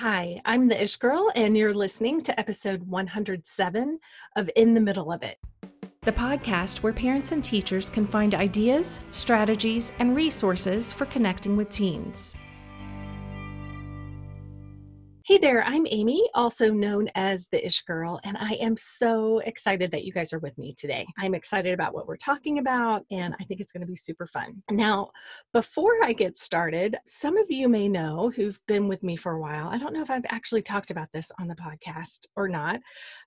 Hi, I'm the Ish Girl, and you're listening to episode 107 of In the Middle of It, the podcast where parents and teachers can find ideas, strategies, and resources for connecting with teens. Hey there, I'm Amy, also known as the Ish Girl, and I am so excited that you guys are with me today. I'm excited about what we're talking about, and I think it's going to be super fun. Now, before I get started, some of you may know who've been with me for a while. I don't know if I've actually talked about this on the podcast or not,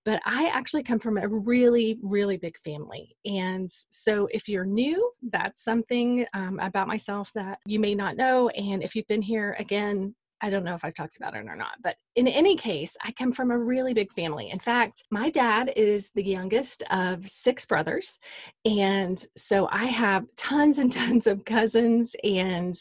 but I actually come from a really, really big family. And so if you're new, that's something um, about myself that you may not know. And if you've been here again, I don't know if I've talked about it or not, but in any case, I come from a really big family. In fact, my dad is the youngest of six brothers. And so I have tons and tons of cousins. And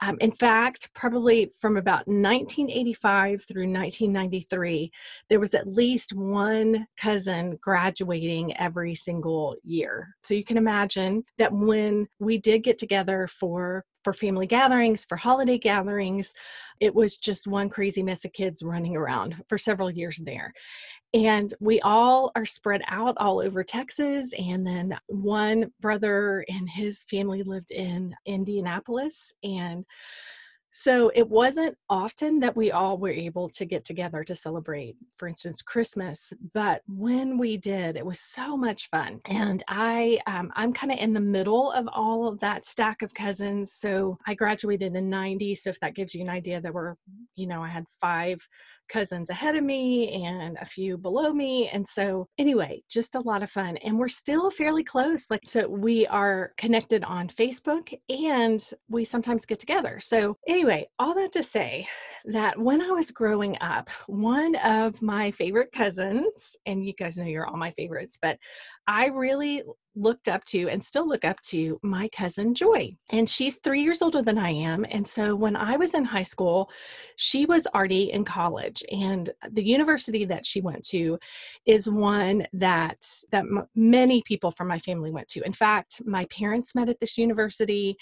um, in fact, probably from about 1985 through 1993, there was at least one cousin graduating every single year. So you can imagine that when we did get together for for family gatherings, for holiday gatherings, it was just one crazy mess of kids running around for several years there. And we all are spread out all over Texas. And then one brother and his family lived in Indianapolis. And so it wasn't often that we all were able to get together to celebrate, for instance, Christmas. But when we did, it was so much fun. And I, um, I'm kind of in the middle of all of that stack of cousins. So I graduated in 90. So if that gives you an idea, there were, you know, I had five cousins ahead of me and a few below me. And so, anyway, just a lot of fun. And we're still fairly close. Like, so we are connected on Facebook and we sometimes get together. So, anyway, all that to say that when I was growing up, one of my favorite cousins, and you guys know you're all my favorites, but I really looked up to and still look up to my cousin Joy. And she's three years older than I am. And so when I was in high school, she was already in college. And the university that she went to is one that that m- many people from my family went to. In fact, my parents met at this university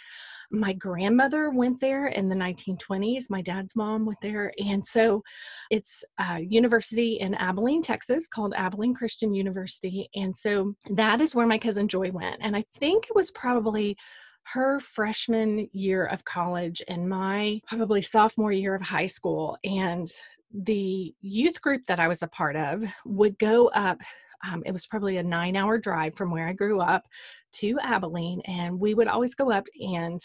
my grandmother went there in the 1920s. My dad's mom went there. And so it's a university in Abilene, Texas called Abilene Christian University. And so that is where my cousin Joy went. And I think it was probably her freshman year of college and my probably sophomore year of high school. And the youth group that I was a part of would go up um, it was probably a nine hour drive from where I grew up to Abilene, and we would always go up and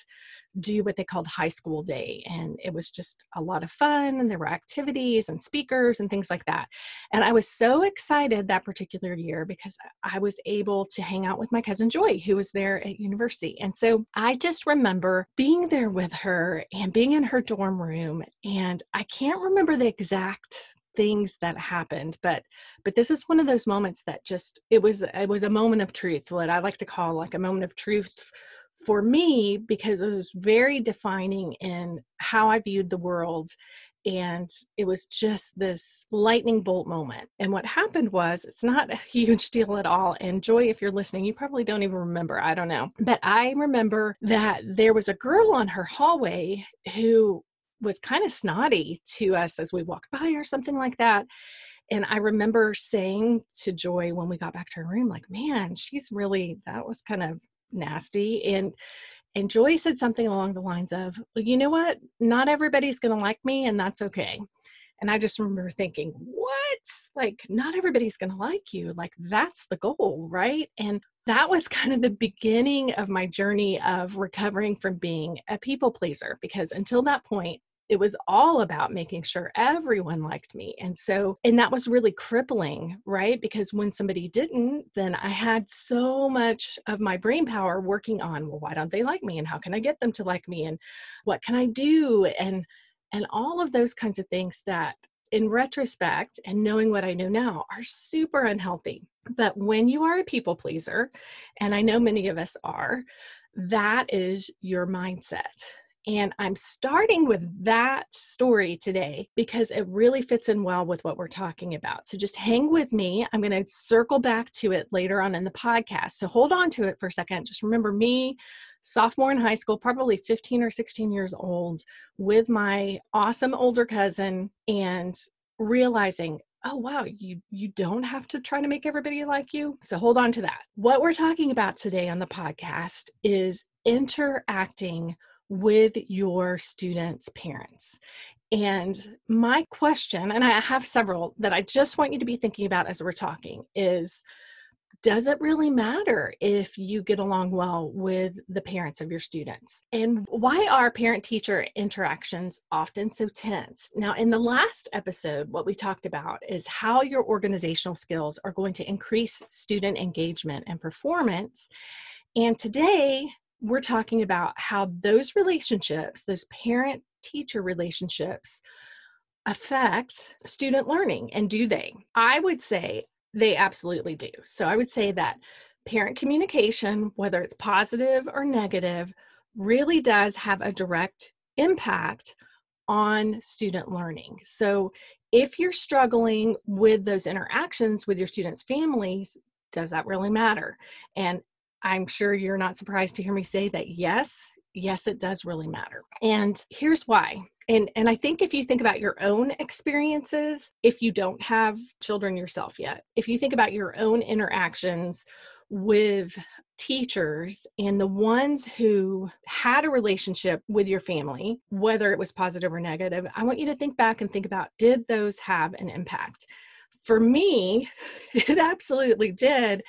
do what they called high school day. And it was just a lot of fun, and there were activities and speakers and things like that. And I was so excited that particular year because I was able to hang out with my cousin Joy, who was there at university. And so I just remember being there with her and being in her dorm room. And I can't remember the exact things that happened but but this is one of those moments that just it was it was a moment of truth what i like to call like a moment of truth for me because it was very defining in how i viewed the world and it was just this lightning bolt moment and what happened was it's not a huge deal at all and joy if you're listening you probably don't even remember i don't know but i remember that there was a girl on her hallway who was kind of snotty to us as we walked by or something like that. And I remember saying to Joy when we got back to her room, like, man, she's really, that was kind of nasty. And and Joy said something along the lines of, well, you know what? Not everybody's to like me, and that's okay. And I just remember thinking, what? Like, not everybody's going to like you. Like, that's the goal, right? And that was kind of the beginning of my journey of recovering from being a people pleaser because until that point, it was all about making sure everyone liked me. And so, and that was really crippling, right? Because when somebody didn't, then I had so much of my brain power working on, well, why don't they like me? And how can I get them to like me? And what can I do? And and all of those kinds of things that in retrospect and knowing what I know now are super unhealthy. But when you are a people pleaser, and I know many of us are, that is your mindset. And I'm starting with that story today because it really fits in well with what we're talking about. So just hang with me. I'm going to circle back to it later on in the podcast. So hold on to it for a second. Just remember me sophomore in high school, probably 15 or 16 years old, with my awesome older cousin and realizing oh wow you you don't have to try to make everybody like you so hold on to that what we're talking about today on the podcast is interacting with your students parents and my question and i have several that i just want you to be thinking about as we're talking is does it really matter if you get along well with the parents of your students? And why are parent teacher interactions often so tense? Now, in the last episode, what we talked about is how your organizational skills are going to increase student engagement and performance. And today, we're talking about how those relationships, those parent teacher relationships, affect student learning and do they? I would say they absolutely do. So I would say that parent communication, whether it's positive or negative, really does have a direct impact on student learning. So if you're struggling with those interactions with your students' families, does that really matter? And I'm sure you're not surprised to hear me say that yes, yes, it does really matter. And here's why. And and i think if you think about your own experiences if you don't have children yourself yet if you think about your own interactions with teachers and the ones who had a relationship with your family whether it was positive or negative i want you to think back and think about did those have an impact? For me it absolutely did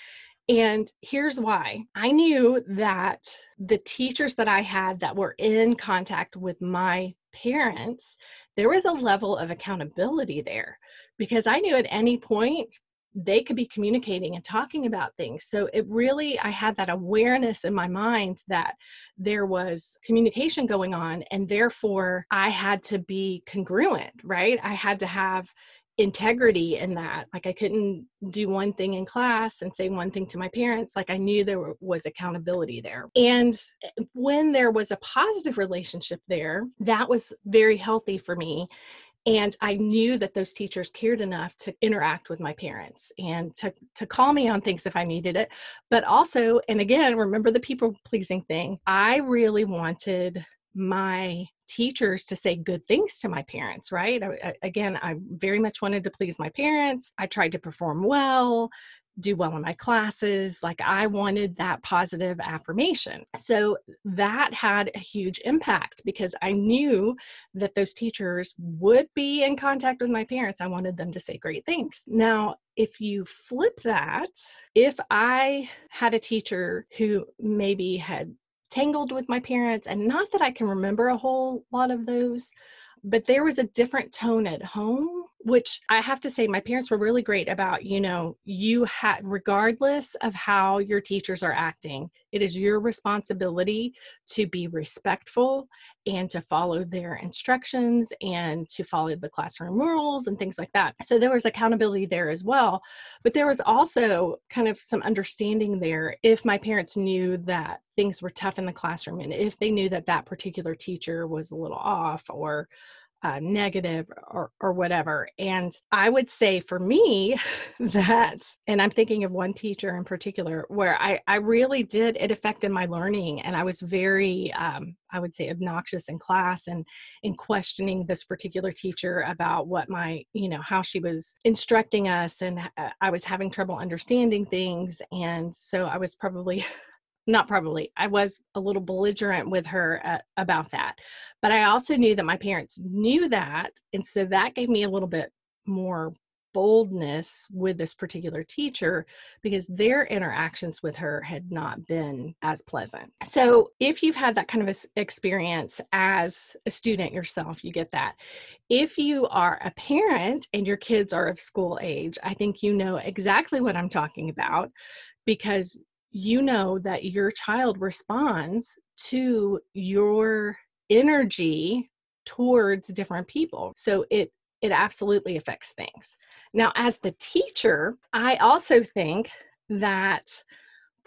and here's why I knew that the teachers that I had that were in contact with my parents, there was a level of accountability there because I knew at any point they could be communicating and talking about things. So it really, I had that awareness in my mind that there was communication going on, and therefore I had to be congruent, right? I had to have integrity in that. Like i couldn't do one thing in class and say one thing to my parents. Like i knew there was accountability there. And eh, when there was a positive relationship there that was very healthy for me. And i knew that those teachers cared enough to interact with my parents and to, to call me on things if i needed it. But also and again remember the people pleasing thing i really wanted my teachers to say good things to my parents, right? I, again, I very much wanted to please my parents. I tried to perform well, do well in my classes. Like I wanted that positive affirmation. So that had a huge impact because I knew that those teachers would be in contact with my parents. I wanted them to say great things. Now, if you flip that, if I had a teacher who maybe had tangled with my parents and not that I can remember a whole lot of those but there was a different tone at home which i have to say my parents were really great about you know you had regardless of how your teachers are acting it is your responsibility to be respectful and to follow their instructions and to follow the classroom rules and things like that. So there was accountability there as well but there was also kind of some understanding there if my parents knew that things were tough in the classroom and if they knew that that particular teacher was a little off or uh, negative or, or whatever. And I would say for me that, and I'm thinking of one teacher in particular where I, I really did, it affected my learning. And I was very, um, I would say, obnoxious in class and in questioning this particular teacher about what my, you know, how she was instructing us. And uh, I was having trouble understanding things. And so I was probably not probably i was a little belligerent with her uh, about that but i also knew that my parents knew that and so that gave me a little bit more boldness with this particular teacher because their interactions with her had not been as pleasant. So, if you've had that kind of experience as a student yourself, you get that. If you are a parent and your kids are of school age, I think you know exactly what I'm talking about because you know that your child responds to your energy towards different people. So it it absolutely affects things. Now as the teacher i also think that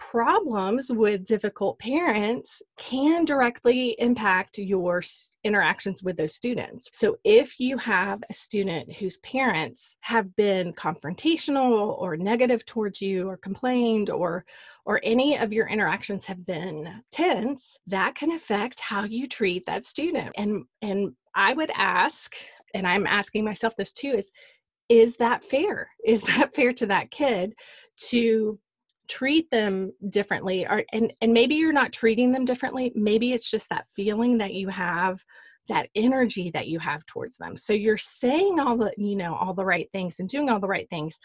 problems with difficult parents can directly impact your interactions with those students. So, if you have a student whose parents have been confrontational or negative towards you or complained or or any of your interactions have been tense, that can affect how you treat that student. And and I would ask, and I'm asking myself this too, is is that fair? Is that fair to that kid to treat them differently or and and maybe you're not treating them differently maybe it's just that feeling that you have that energy that you have towards them so you're saying all the you know all the right things and doing all the right things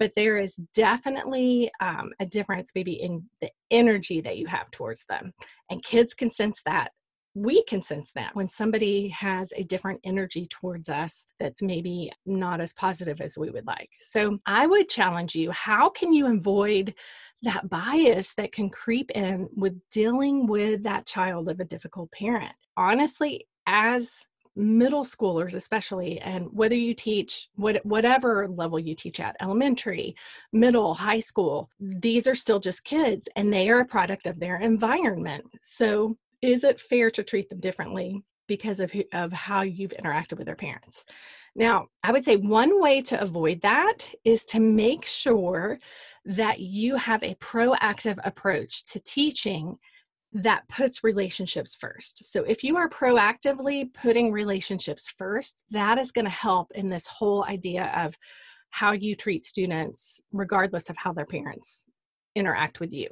but there is definitely um, a difference maybe in the energy that you have towards them and kids can sense that we can sense that when somebody has a different energy towards us that's maybe not as positive as we would like. So I would challenge you how can you avoid that bias that can creep in with dealing with that child of a difficult parent? Honestly, as middle schoolers especially and whether you teach what, whatever level you teach at elementary middle high school these are still just kids and they are a product of their environment so is it fair to treat them differently because of, of how you've interacted with their parents? Now, I would say one way to avoid that is to make sure that you have a proactive approach to teaching that puts relationships first. So, if you are proactively putting relationships first, that is going to help in this whole idea of how you treat students, regardless of how their parents interact with you.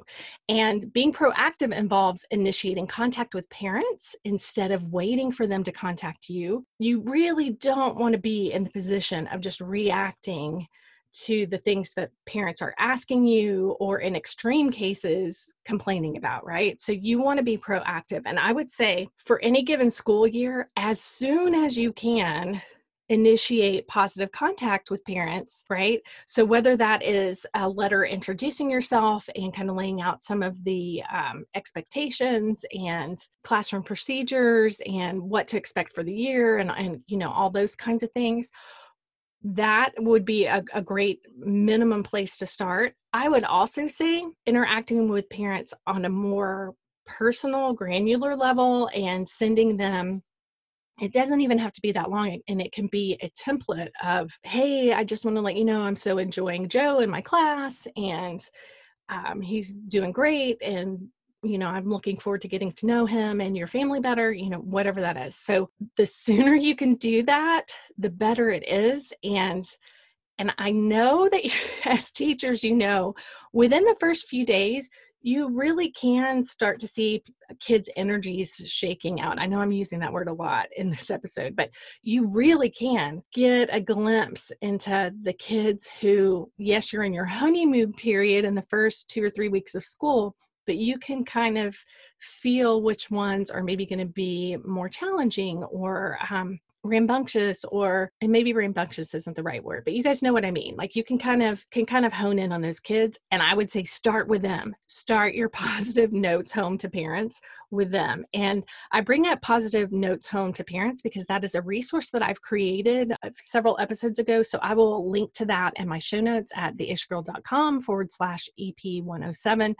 And being proactive involves initiating contact with parents instead of waiting for them to contact you. You really don't want to be in the position of just reacting to the things that parents are asking you or in extreme cases complaining about, right? So you want to be proactive. And I would say for any given school year, as soon as you can, initiate positive contact with parents, right? So, whether that is a letter introducing yourself and kind of laying out some of the um, expectations and classroom procedures and what to expect for the year and, and you know, all those kinds of things, that would be a, a great minimum place to start. I would also say interacting with parents on a more personal, granular level and sending them it doesn't even have to be that long and it can be a template of hey i just want to let you know i'm so enjoying joe in my class and um, he's doing great and you know i'm looking forward to getting to know him and your family better you know whatever that is so the sooner you can do that the better it is and and i know that you, as teachers you know within the first few days you really can start to see kids' energies shaking out. I know I'm using that word a lot in this episode, but you really can get a glimpse into the kids who, yes, you're in your honeymoon period in the first two or three weeks of school, but you can kind of feel which ones are maybe going to be more challenging or um, rambunctious or and maybe rambunctious isn't the right word but you guys know what i mean. Like you can kind of can kind of hone in on those kids and i would say start with them. Start your positive notes home to parents with them. And i bring up positive notes home to parents because that is a resource that i've created uh, several episodes ago. So i will link to that in my show notes at theishgirl.com forward slash ep 107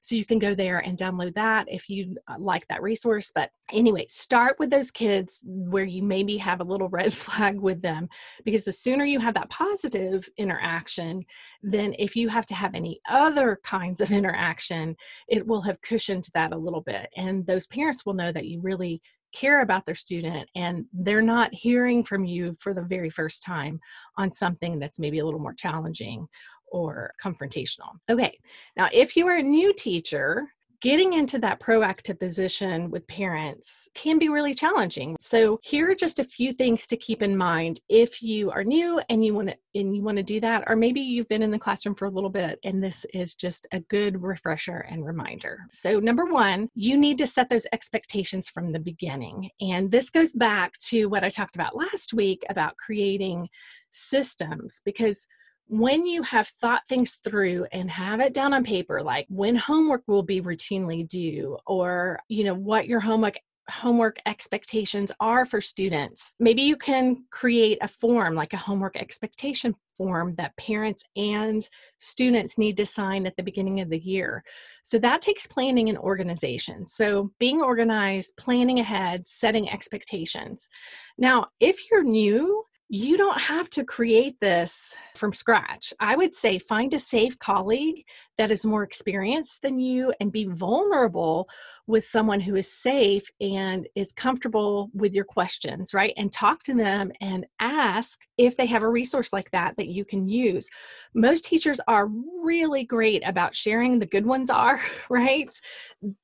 so you can go there and download that if you uh, like that resource. But anyway start with those kids where you maybe have a little red flag with them because the sooner you have that positive interaction then if you have to have any other kinds of interaction it will have cushioned that a little bit and those parents will know that you really care about their student and they're not hearing from you for the very first time on something that's maybe a little more challenging or confrontational. Okay, now if you are a new teacher, getting into that proactive position with parents can be really challenging. So here are just a few things to keep in mind if you are new and you want to and you want to do that or maybe you've been in the classroom for a little bit and this is just a good refresher and reminder. So number 1, you need to set those expectations from the beginning. And this goes back to what I talked about last week about creating systems because when you have thought things through and have it down on paper like when homework will be routinely due or you know what your homework homework expectations are for students. Maybe you can create a form like a homework expectation form that parents and students need to sign at the beginning of the year. So that takes planning and organization. So being organized, planning ahead, setting expectations. Now, if you're new, you don't have to create this from scratch. I would say find a safe colleague that is more experienced than you and be vulnerable with someone who is safe and is comfortable with your questions, right? And talk to them and ask if they have a resource like that that you can use. Most teachers are really great about sharing, the good ones are, right?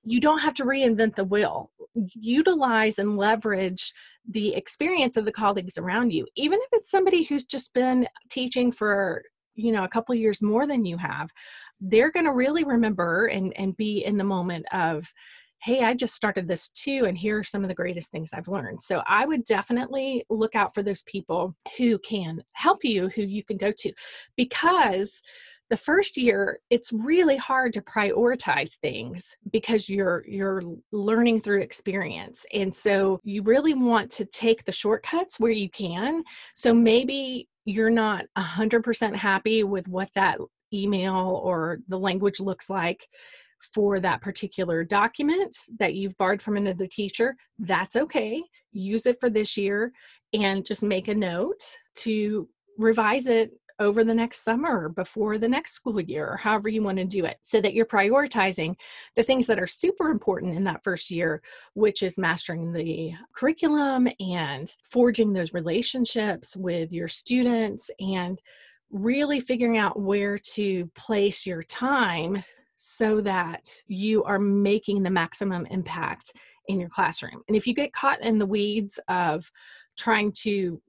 You don't have to reinvent the wheel. Utilize and leverage the experience of the colleagues around you even if it's somebody who's just been teaching for you know a couple years more than you have they're going to really remember and and be in the moment of hey i just started this too and here are some of the greatest things i've learned. So i would definitely look out for those people who can help you who you can go to because the first year it's really hard to prioritize things because you're you're learning through experience. And so you really want to take the shortcuts where you can. So maybe you're not 100% happy with what that email or the language looks like for that particular document that you've borrowed from another teacher. That's okay. Use it for this year and just make a note to revise it over the next summer before the next school year or however you want to do it so that you're prioritizing the things that are super important in that first year which is mastering the curriculum and forging those relationships with your students and really figuring out where to place your time so that you are making the maximum impact in your classroom. And if you get caught in the weeds of trying to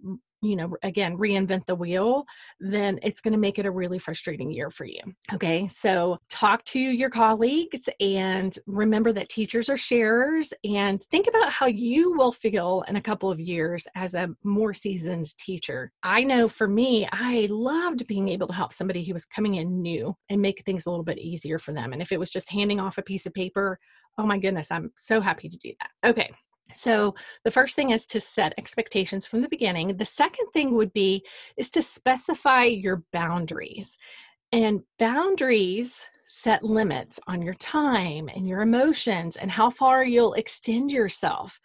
you know again reinvent the wheel then it's going to make it a really frustrating year for you. Okay so talk to your colleagues and remember that teachers are sharers and think about how you will feel in a couple of years as a more seasoned teacher. I know for me i loved being able to help somebody who was coming in new and make things a little bit easier for them and if it was just handing off a piece of paper oh my goodness i'm so happy to do that. Okay so the first thing is to set expectations from the beginning. The second thing would be is to specify your boundaries. And boundaries set limits on your time and your emotions and how far you'll extend yourself.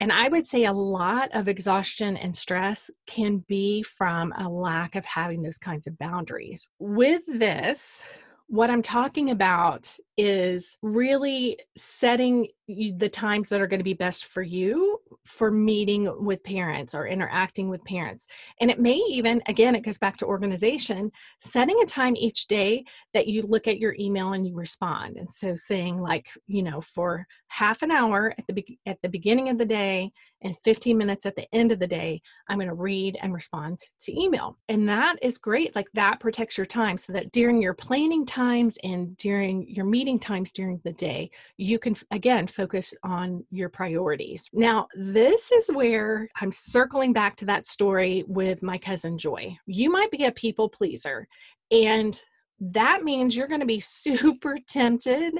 And I would say a lot of exhaustion and stress can be from a lack of having those kinds of boundaries. With this, what I'm talking about is really setting the times that are going to be best for you for meeting with parents or interacting with parents. And it may even, again, it goes back to organization, setting a time each day that you look at your email and you respond. And so saying like, you know, for half an hour at the be- at the beginning of the day and 15 minutes at the end of the day, I'm going to read and respond to email. And that is great. Like that protects your time so that during your planning times and during your meeting times during the day, you can again focus on your priorities. Now, this is where I'm circling back to that story with my cousin Joy. You might be a people pleaser, and that means you're going to be super tempted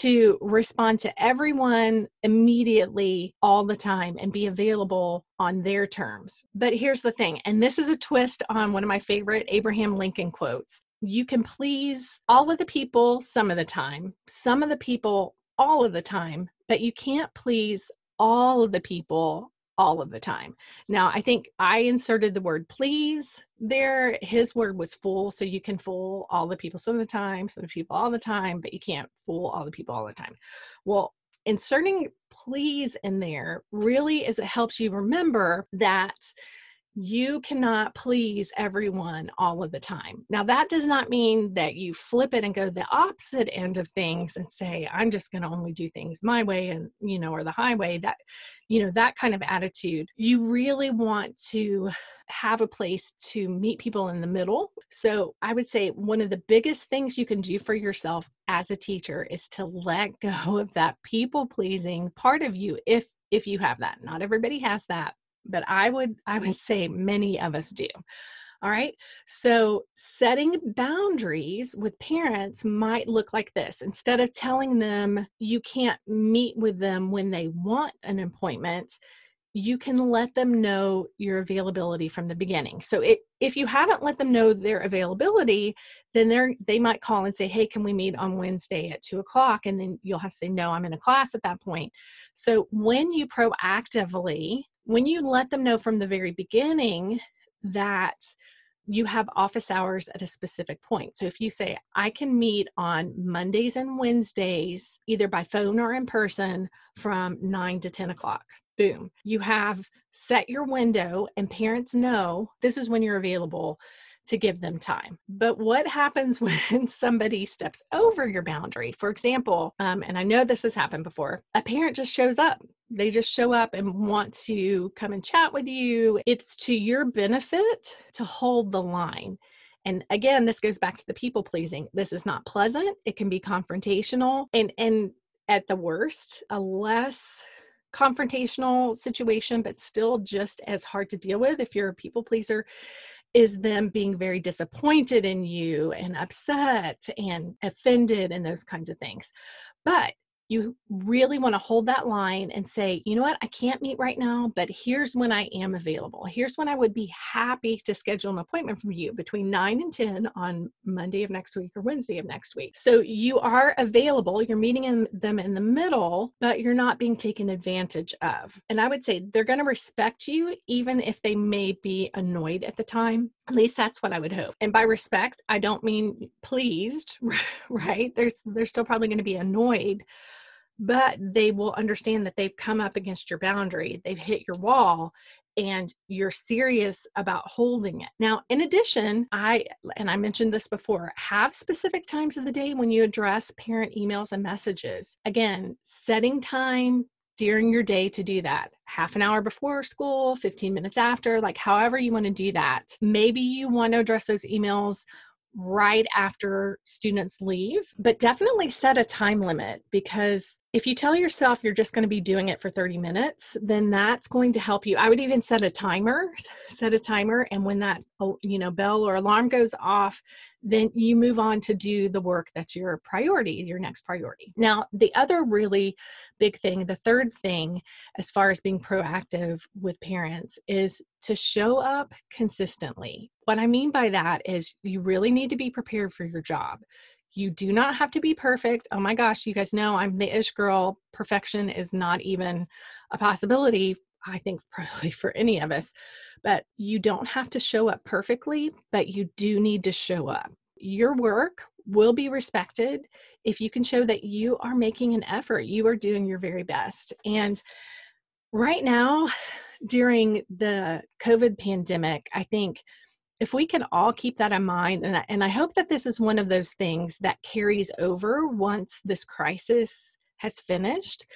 to respond to everyone immediately all the time and be available on their terms. But here's the thing, and this is a twist on one of my favorite Abraham Lincoln quotes you can please all of the people some of the time, some of the people all of the time, but you can't please all of the people all of the time. Now, I think I inserted the word please there. His word was fool, so you can fool all the people some of the time, some of the people all the time, but you can't fool all the people all the time. Well, inserting please in there really is it helps you remember that you cannot please everyone all of the time. Now, that does not mean that you flip it and go the opposite end of things and say, I'm just going to only do things my way and, you know, or the highway. That, you know, that kind of attitude. You really want to have a place to meet people in the middle. So, I would say one of the biggest things you can do for yourself as a teacher is to let go of that people pleasing part of you if if you have that. Not everybody has that, but I would I would say many of us do. All right. So setting boundaries with parents might look like this. Instead of telling them you can't meet with them when they want an appointment, you can let them know your availability from the beginning. So it, if you haven't let them know their availability, then they're they might call and say, "Hey, can we meet on Wednesday at two o'clock?" And then you'll have to say, "No, I'm in a class at that point." So when you proactively, when you let them know from the very beginning that you have office hours at a specific point. So if you say, I can meet on Mondays and Wednesdays, either by phone or in person from nine to 10 o'clock, boom, you have set your window, and parents know this is when you're available to give them time. But what happens when somebody steps over your boundary? For example, um, and I know this has happened before, a parent just shows up. They just show up and want to come and chat with you. It's to your benefit to hold the line. And again, this goes back to the people pleasing. This is not pleasant. It can be confrontational and and at the worst, a less confrontational situation, but still just as hard to deal with if you're a people pleaser is them being very disappointed in you and upset and offended and those kinds of things. But you really want to hold that line and say, you know what, I can't meet right now, but here's when I am available. Here's when I would be happy to schedule an appointment for you between 9 and 10 on Monday of next week or Wednesday of next week. So you are available, you're meeting in them in the middle, but you're not being taken advantage of. And I would say they're going to respect you even if they may be annoyed at the time. At least that's what I would hope. And by respect, I don't mean pleased, right? There's they're still probably going to be annoyed but they will understand that they've come up against your boundary, they've hit your wall, and you're serious about holding it. Now, in addition, I, and I mentioned this before, have specific times of the day when you address parent emails and messages. Again, setting time during your day to do that. Half an hour before school, 15 minutes after, like however you want to do that. Maybe you want to address those emails right after students leave, but definitely set a time limit because if you tell yourself you're just going to be doing it for 30 minutes, then that's going to help you. I would even set a timer, set a timer and when that you know bell or alarm goes off, then you move on to do the work that's your priority, your next priority. Now, the other really big thing, the third thing as far as being proactive with parents is to show up consistently. What I mean by that is you really need to be prepared for your job. You do not have to be perfect. Oh my gosh, you guys know I'm the ish girl. Perfection is not even a possibility, I think, probably for any of us. But you don't have to show up perfectly, but you do need to show up. Your work will be respected if you can show that you are making an effort, you are doing your very best. And right now, during the COVID pandemic, I think if we can all keep that in mind, and I, and I hope that this is one of those things that carries over once this crisis has finished,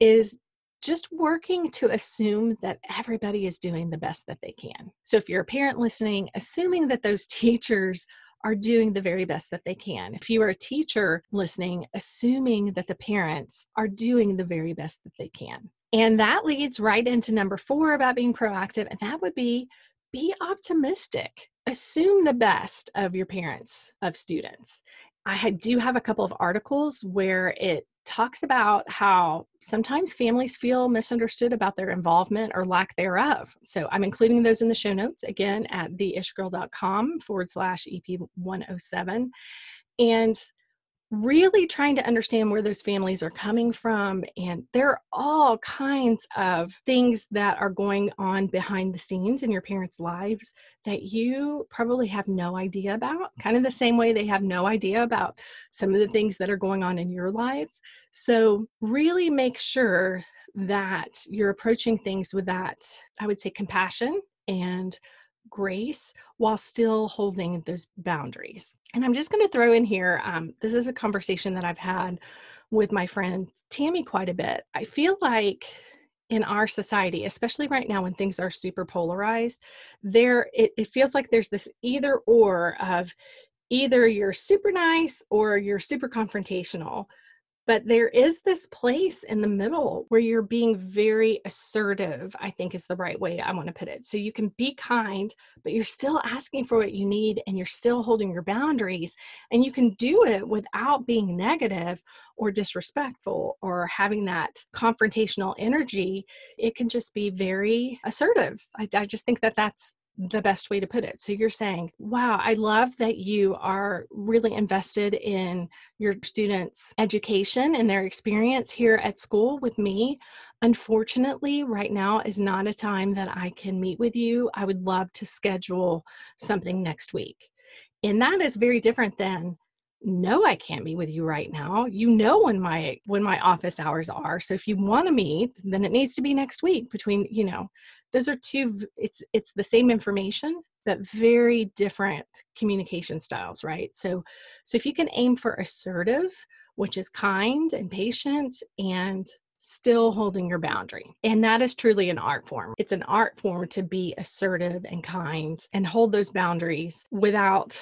is just working to assume that everybody is doing the best that they can. So if you're a parent listening, assuming that those teachers are doing the very best that they can. If you are a teacher listening, assuming that the parents are doing the very best that they can. And that leads right into number four about being proactive, and that would be be optimistic. Assume the best of your parents, of students. I do have a couple of articles where it talks about how sometimes families feel misunderstood about their involvement or lack thereof. So I'm including those in the show notes again at theishgirl.com forward slash EP 107. And really trying to understand where those families are coming from. And there are all kinds of things that are going on behind the scenes in your parents' lives that you probably have no idea about, kind of the same way they have no idea about some of the things that are going on in your life. So, really make sure that you're approaching things with that, I would say, compassion and grace while still holding those boundaries. And I'm just going to throw in here um, this is a conversation that I've had with my friend Tammy quite a bit. I feel like in our society, especially right now when things are super polarized, there it, it feels like there's this either or of either you're super nice or you're super confrontational But there is this place in the middle where you're being very assertive, I think is the right way I want to put it. So you can be kind, but you're still asking for what you need and you're still holding your boundaries. And you can do it without being negative or disrespectful or having that confrontational energy. It can just be very assertive. I, I just think that that's the best way to put it. So you're saying, wow, I love that you are really invested in your students' education and their experience here at school with me. Unfortunately, right now is not a time that I can meet with you. I would love to schedule something next week. And that is very different than no i can't meet with you right now you know when my when my office hours are so if you want to meet then it needs to be next week between you know those are two it's it's the same information but very different communication styles right so so if you can aim for assertive which is kind and patient and still holding your boundary. And that is truly an art form. It's an art form to be assertive and kind and hold those boundaries without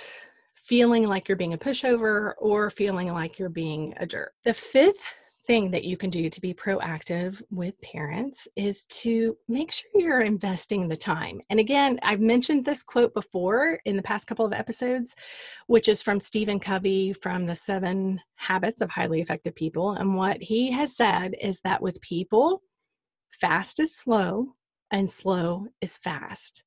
feeling like you're being a pushover or feeling like you're being a jerk. The fifth thing that you can do to be proactive with parents is to make sure you're investing the time. And again, I've mentioned this quote before in the past couple of episodes, which is from Stephen Covey from the Seven Habits of Highly Effective People. And what he has said is that with people, fast is slow and slow is fast.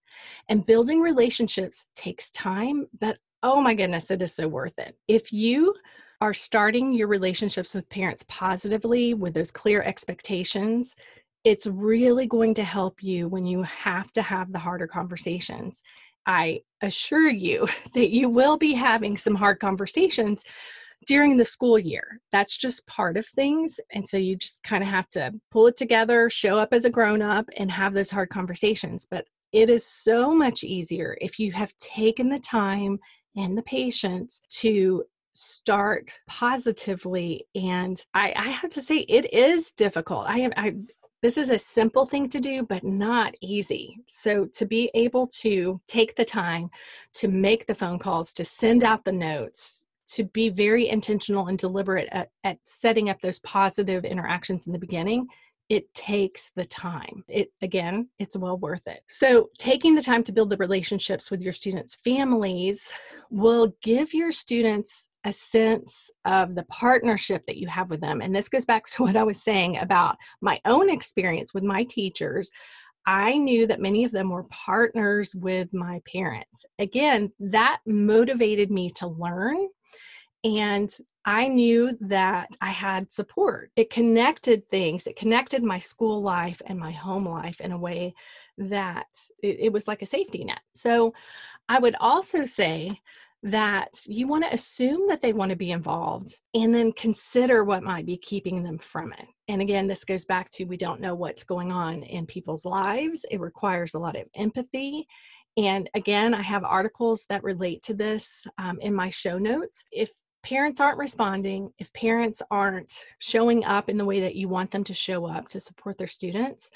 And building relationships takes time, but oh my goodness, it is so worth it. If you are starting your relationships with parents positively with those clear expectations, it's really going to help you when you have to have the harder conversations. I assure you that you will be having some hard conversations during the school year. That's just part of things. And so you just kind of have to pull it together, show up as a grown up, and have those hard conversations. But it is so much easier if you have taken the time and the patience to start positively and I, I have to say it is difficult. I have i this is a simple thing to do but not easy. So to be able to take the time to make the phone calls to send out the notes to be very intentional and deliberate at, at setting up those positive interactions in the beginning it takes the time. It again, it's well worth it. So, taking the time to build the relationships with your students' families will give your students a sense of the partnership that you have with them. And this goes back to what I was saying about my own experience with my teachers. I knew that many of them were partners with my parents. Again, that motivated me to learn and I knew that I had support. It connected things, it connected my school life and my home life in a way that it, it was like a safety net. So I would also say that you want to assume that they want to be involved and then consider what might be keeping them from it. And again, this goes back to we don't know what's going on in people's lives. It requires a lot of empathy. And again, I have articles that relate to this um, in my show notes. If parents aren't responding, if parents aren't showing up in the way that you want them to show up to support their students,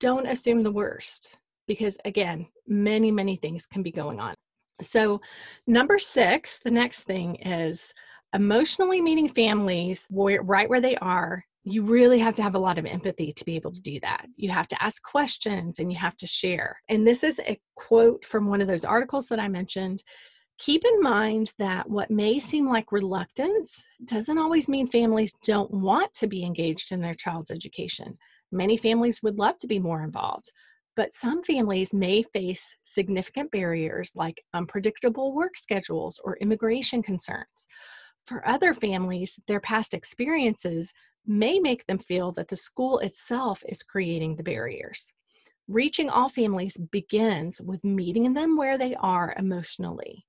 don't assume the worst because, again, many, many things can be going on. So, number six, the next thing is emotionally meeting families where, right where they are. You really have to have a lot of empathy to be able to do that. You have to ask questions and you have to share. And this is a quote from one of those articles that I mentioned keep in mind that what may seem like reluctance doesn't always mean families don't want to be engaged in their child's education. Many families would love to be more involved, but some families may face significant barriers like unpredictable work schedules or immigration concerns. For other families, their past experiences may make them feel that the school itself is creating the barriers. Reaching all families begins with meeting them where they are emotionally.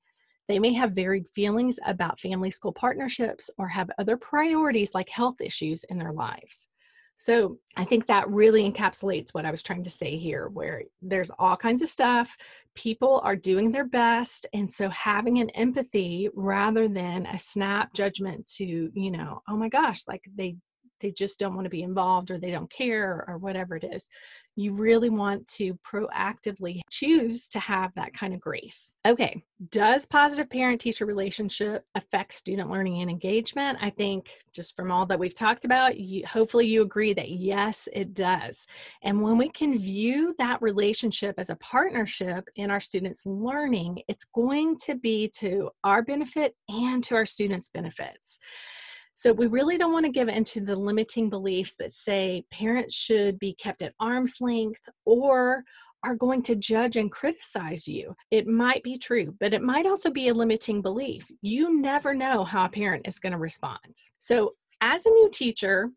They may have varied feelings about family school partnerships or have other priorities like health issues in their lives. So I think that really encapsulates what I was trying to say here, where there's all kinds of stuff. People are doing their best. And so having an empathy rather than a snap judgment to, you know, oh my gosh, like they they just don't want to be involved or they don't care or whatever it is you really want to proactively choose to have that kind of grace. Okay, does positive parent teacher relationship affect student learning and engagement? I think just from all that we've talked about, you, hopefully you agree that yes, it does. And when we can view that relationship as a partnership in our students' learning, it's going to be to our benefit and to our students' benefits. So we really don't want to give into the limiting beliefs that say parents should be kept at arm's length or are going to judge and criticize you. It might be true, but it might also be a limiting belief. You never know how a parent is going to respond. So, as a new teacher,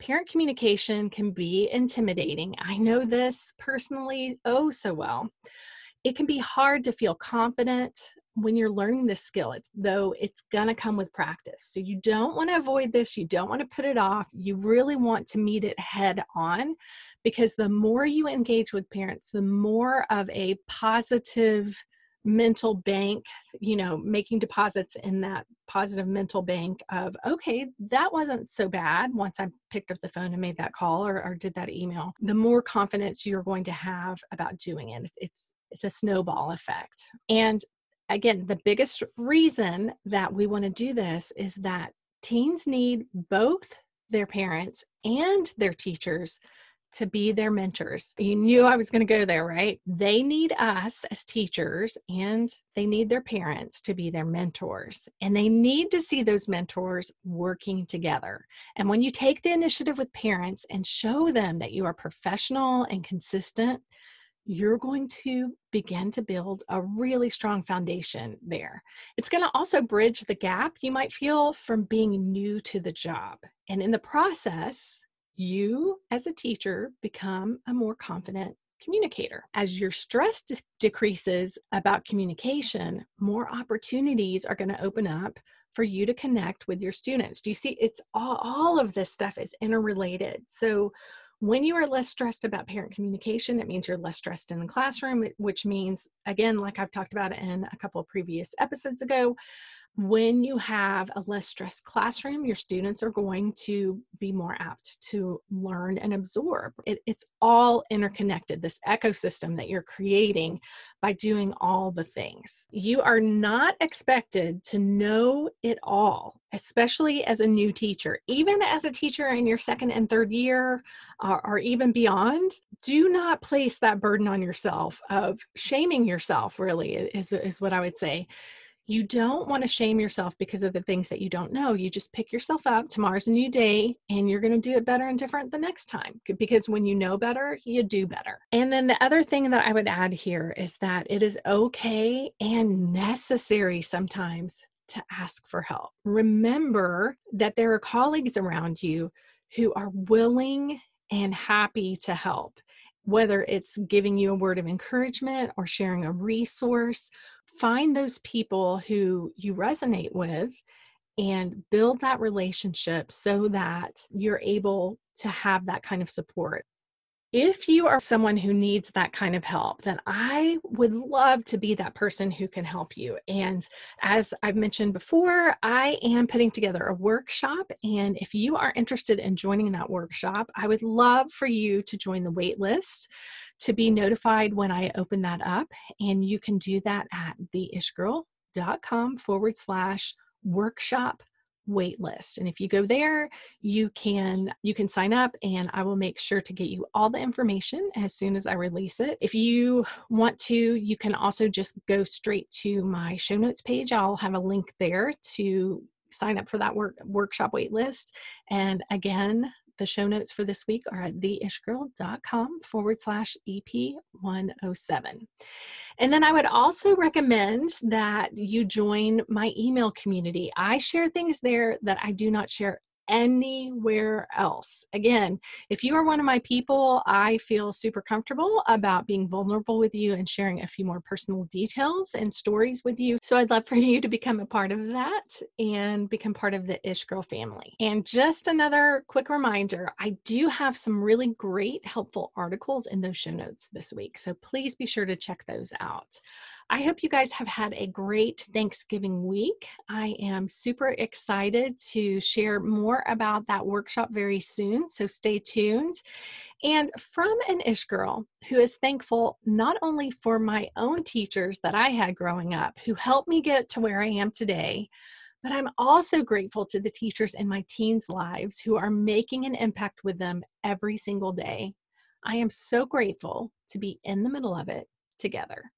parent communication can be intimidating. I know this personally oh so well. It can be hard to feel confident when you're learning this skill it's though it's going to come with practice. So you don't want to avoid this you don't want to put it off you really want to meet it head on because the more you engage with parents the more of a positive mental bank you know making deposits in that positive mental bank of okay that wasn't so bad once i picked up the phone and made that call or, or did that email. The more confidence you're going to have about doing it. It's, it's it's a snowball effect. And again, the biggest reason that we want to do this is that teens need both their parents and their teachers to be their mentors. You knew I was going to go there, right? They need us as teachers and they need their parents to be their mentors. And they need to see those mentors working together. And when you take the initiative with parents and show them that you are professional and consistent, you're going to begin to build a really strong foundation there. It's going to also bridge the gap you might feel from being new to the job. And in the process, you as a teacher become a more confident communicator. As your stress de- decreases about communication, more opportunities are going to open up for you to connect with your students. Do you see? It's all, all of this stuff is interrelated. So, when you are less stressed about parent communication, it means you're less stressed in the classroom, which means, again, like I've talked about in a couple of previous episodes ago, when you have a less stressed classroom, your students are going to be more apt to learn and absorb. It, it's all interconnected, this ecosystem that you're creating by doing all the things. You are not expected to know it all, especially as a new teacher. Even as a teacher in your second and third year, or, or even beyond, do not place that burden on yourself of shaming yourself, really, is, is what I would say you don't want to shame yourself because of the things that you don't know. You just pick yourself up. Tomorrow's a new day, and you're going to do it better and different the next time because when you know better, you do better. And then the other thing that I would add here is that it is okay and necessary sometimes to ask for help. Remember that there are colleagues around you who are willing and happy to help whether it's giving you a word of encouragement or sharing a resource find those people who you resonate with and build that relationship so that you're able to have that kind of support if you are someone who needs that kind of help, then I would love to be that person who can help you. And as I've mentioned before, I am putting together a workshop. And if you are interested in joining that workshop, I would love for you to join the wait list to be notified when I open that up. And you can do that at theishgirl.com forward slash workshop wait list and if you go there you can you can sign up and i will make sure to get you all the information as soon as i release it. If you want to you can also just go straight to my show notes page. I'll have a link there to sign up for that work, workshop wait list and again the show notes for this week are at theishgirl.com forward slash EP107. And then I would also recommend that you join my email community. I share things there that I do not share anywhere else. Again, if you are one of my people, I feel super comfortable about being vulnerable with you and sharing a few more personal details and stories with you. So I'd love for you to become a part of that and become part of the Ish Girl family. And just another quick reminder I do have some really great, helpful articles in those show notes this week. So please be sure to check those out. I hope you guys have had a great Thanksgiving week. I am super excited to share more about that workshop very soon, so stay tuned. And from an Ish girl who is thankful not only for my own teachers that I had growing up who helped me get to where I am today, but I'm also grateful to the teachers in my teens' lives who are making an impact with them every single day. I am so grateful to be in the middle of it together.